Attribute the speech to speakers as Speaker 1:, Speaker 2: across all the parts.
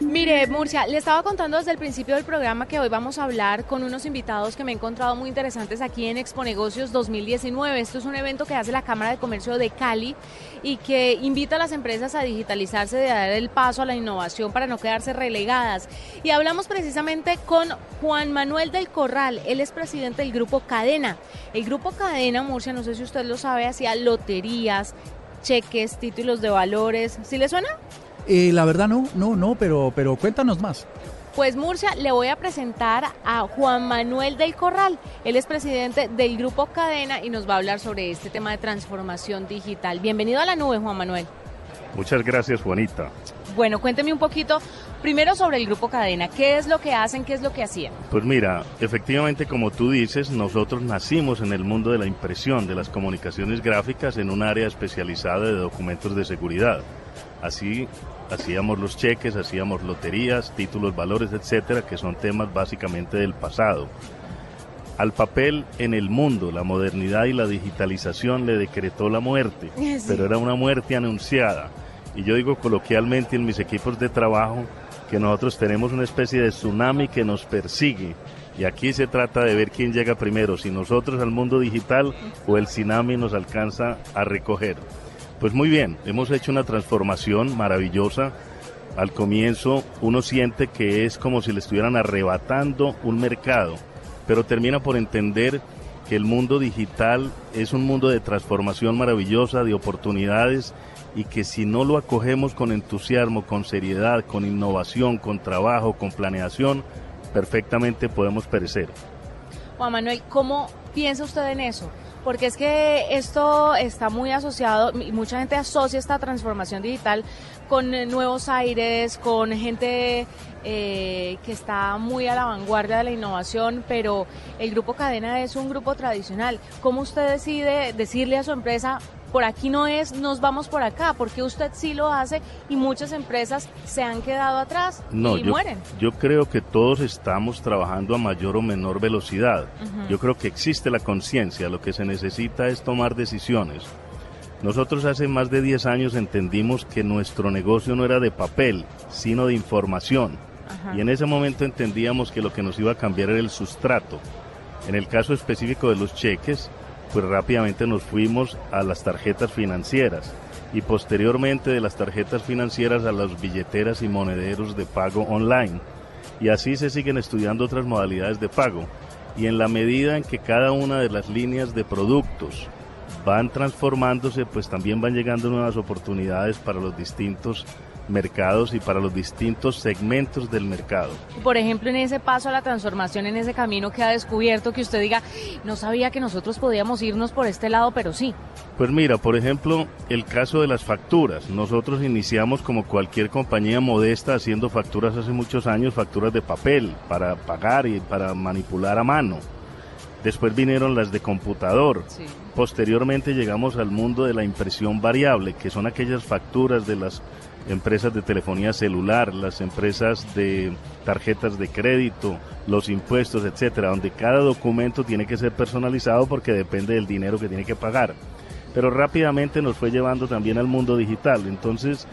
Speaker 1: Mire, Murcia, le estaba contando desde el principio del programa que hoy vamos a hablar con unos invitados que me he encontrado muy interesantes aquí en Expo Negocios 2019. Esto es un evento que hace la Cámara de Comercio de Cali y que invita a las empresas a digitalizarse, de dar el paso a la innovación para no quedarse relegadas. Y hablamos precisamente con Juan Manuel del Corral, él es presidente del Grupo Cadena. El Grupo Cadena, Murcia, no sé si usted lo sabe, hacía loterías, cheques, títulos de valores. ¿Sí le suena?
Speaker 2: Eh, la verdad no, no, no, pero, pero cuéntanos más.
Speaker 1: Pues Murcia, le voy a presentar a Juan Manuel del Corral. Él es presidente del Grupo Cadena y nos va a hablar sobre este tema de transformación digital. Bienvenido a la nube, Juan Manuel.
Speaker 3: Muchas gracias, Juanita.
Speaker 1: Bueno, cuénteme un poquito primero sobre el Grupo Cadena. ¿Qué es lo que hacen? ¿Qué es lo que hacían?
Speaker 3: Pues mira, efectivamente, como tú dices, nosotros nacimos en el mundo de la impresión, de las comunicaciones gráficas, en un área especializada de documentos de seguridad. Así hacíamos los cheques, hacíamos loterías, títulos, valores, etcétera, que son temas básicamente del pasado. Al papel en el mundo, la modernidad y la digitalización le decretó la muerte, pero era una muerte anunciada. Y yo digo coloquialmente en mis equipos de trabajo que nosotros tenemos una especie de tsunami que nos persigue. Y aquí se trata de ver quién llega primero, si nosotros al mundo digital o el tsunami nos alcanza a recoger. Pues muy bien, hemos hecho una transformación maravillosa. Al comienzo uno siente que es como si le estuvieran arrebatando un mercado, pero termina por entender que el mundo digital es un mundo de transformación maravillosa, de oportunidades, y que si no lo acogemos con entusiasmo, con seriedad, con innovación, con trabajo, con planeación, perfectamente podemos perecer.
Speaker 1: Juan Manuel, ¿cómo piensa usted en eso? Porque es que esto está muy asociado, y mucha gente asocia esta transformación digital con nuevos aires, con gente eh, que está muy a la vanguardia de la innovación, pero el grupo Cadena es un grupo tradicional. ¿Cómo usted decide decirle a su empresa, por aquí no es, nos vamos por acá, porque usted sí lo hace y muchas empresas se han quedado atrás
Speaker 3: no,
Speaker 1: y
Speaker 3: yo,
Speaker 1: mueren.
Speaker 3: Yo creo que todos estamos trabajando a mayor o menor velocidad. Yo creo que existe la conciencia, lo que se necesita es tomar decisiones. Nosotros hace más de 10 años entendimos que nuestro negocio no era de papel, sino de información. Y en ese momento entendíamos que lo que nos iba a cambiar era el sustrato. En el caso específico de los cheques, pues rápidamente nos fuimos a las tarjetas financieras y posteriormente de las tarjetas financieras a las billeteras y monederos de pago online. Y así se siguen estudiando otras modalidades de pago. Y en la medida en que cada una de las líneas de productos van transformándose, pues también van llegando nuevas oportunidades para los distintos mercados y para los distintos segmentos del mercado.
Speaker 1: Por ejemplo, en ese paso a la transformación, en ese camino que ha descubierto, que usted diga, no sabía que nosotros podíamos irnos por este lado, pero sí.
Speaker 3: Pues mira, por ejemplo, el caso de las facturas. Nosotros iniciamos como cualquier compañía modesta haciendo facturas hace muchos años, facturas de papel para pagar y para manipular a mano. Después vinieron las de computador. Posteriormente llegamos al mundo de la impresión variable, que son aquellas facturas de las empresas de telefonía celular, las empresas de tarjetas de crédito, los impuestos, etcétera, donde cada documento tiene que ser personalizado porque depende del dinero que tiene que pagar. Pero rápidamente nos fue llevando también al mundo digital. Entonces,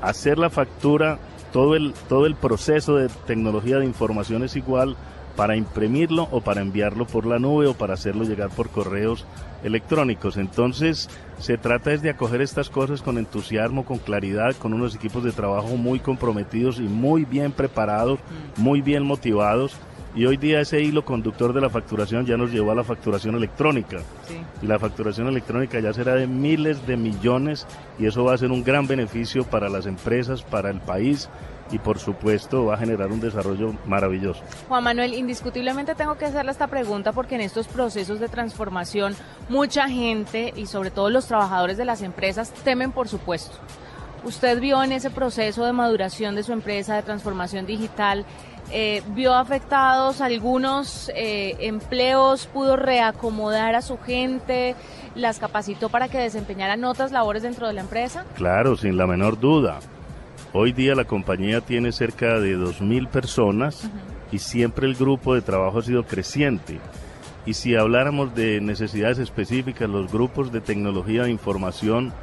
Speaker 3: hacer la factura, todo el, todo el proceso de tecnología de información es igual para imprimirlo o para enviarlo por la nube o para hacerlo llegar por correos electrónicos. Entonces, se trata es de acoger estas cosas con entusiasmo, con claridad, con unos equipos de trabajo muy comprometidos y muy bien preparados, mm. muy bien motivados. Y hoy día ese hilo conductor de la facturación ya nos llevó a la facturación electrónica. Y la facturación electrónica ya será de miles de millones y eso va a ser un gran beneficio para las empresas, para el país y por supuesto va a generar un desarrollo maravilloso.
Speaker 1: Juan Manuel, indiscutiblemente tengo que hacerle esta pregunta porque en estos procesos de transformación mucha gente y sobre todo los trabajadores de las empresas temen por supuesto. Usted vio en ese proceso de maduración de su empresa, de transformación digital, eh, vio afectados algunos eh, empleos, pudo reacomodar a su gente, las capacitó para que desempeñaran otras labores dentro de la empresa?
Speaker 3: Claro, sin la menor duda. Hoy día la compañía tiene cerca de 2.000 personas y siempre el grupo de trabajo ha sido creciente. Y si habláramos de necesidades específicas, los grupos de tecnología de información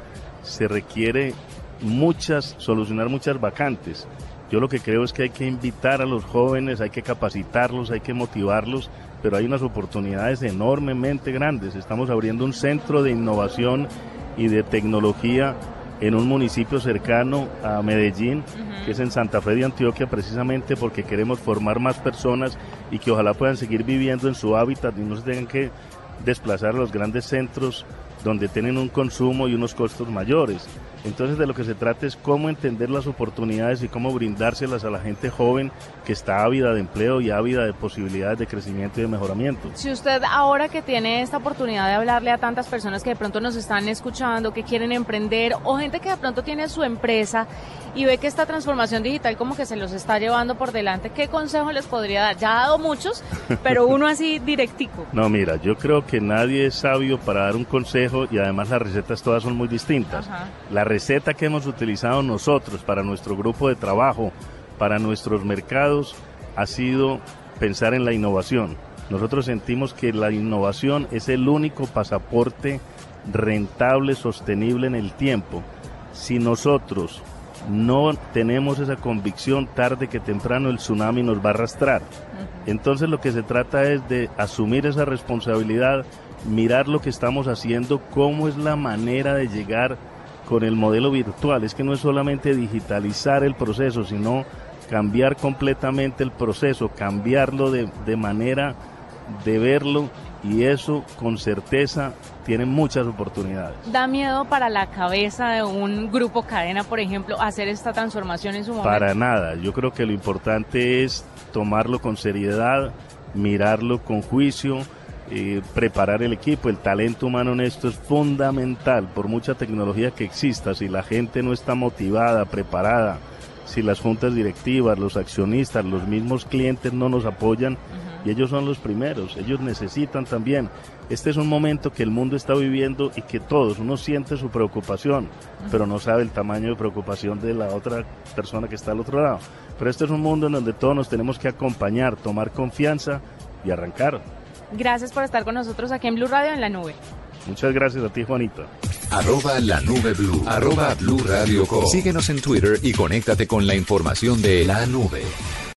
Speaker 3: se requiere muchas, solucionar muchas vacantes. Yo lo que creo es que hay que invitar a los jóvenes, hay que capacitarlos, hay que motivarlos, pero hay unas oportunidades enormemente grandes. Estamos abriendo un centro de innovación y de tecnología en un municipio cercano a Medellín, que es en Santa Fe de Antioquia, precisamente porque queremos formar más personas y que ojalá puedan seguir viviendo en su hábitat y no se tengan que desplazar a los grandes centros donde tienen un consumo y unos costos mayores. Entonces de lo que se trata es cómo entender las oportunidades y cómo brindárselas a la gente joven que está ávida de empleo y ávida de posibilidades de crecimiento y de mejoramiento.
Speaker 1: Si usted ahora que tiene esta oportunidad de hablarle a tantas personas que de pronto nos están escuchando, que quieren emprender o gente que de pronto tiene su empresa y ve que esta transformación digital como que se los está llevando por delante, ¿qué consejo les podría dar? Ya ha dado muchos, pero uno así directico.
Speaker 3: No, mira, yo creo que nadie es sabio para dar un consejo y además las recetas todas son muy distintas. La receta que hemos utilizado nosotros para nuestro grupo de trabajo, para nuestros mercados, ha sido pensar en la innovación. Nosotros sentimos que la innovación es el único pasaporte rentable, sostenible en el tiempo. Si nosotros no tenemos esa convicción, tarde que temprano el tsunami nos va a arrastrar. Entonces lo que se trata es de asumir esa responsabilidad, mirar lo que estamos haciendo, cómo es la manera de llegar con el modelo virtual. Es que no es solamente digitalizar el proceso, sino cambiar completamente el proceso, cambiarlo de, de manera de verlo y eso con certeza tiene muchas oportunidades.
Speaker 1: ¿Da miedo para la cabeza de un grupo cadena, por ejemplo, hacer esta transformación en su momento?
Speaker 3: Para nada, yo creo que lo importante es tomarlo con seriedad, mirarlo con juicio, eh, preparar el equipo, el talento humano en esto es fundamental por mucha tecnología que exista, si la gente no está motivada, preparada, si las juntas directivas, los accionistas, los mismos clientes no nos apoyan, y ellos son los primeros, ellos necesitan también. Este es un momento que el mundo está viviendo y que todos, uno siente su preocupación, pero no sabe el tamaño de preocupación de la otra persona que está al otro lado. Pero este es un mundo en donde todos nos tenemos que acompañar, tomar confianza y arrancar.
Speaker 1: Gracias por estar con nosotros aquí en Blue Radio en la nube.
Speaker 3: Muchas gracias a ti, Juanita.
Speaker 4: Arroba la nube blue. Arroba blue radio Síguenos en Twitter y conéctate con la información de la nube.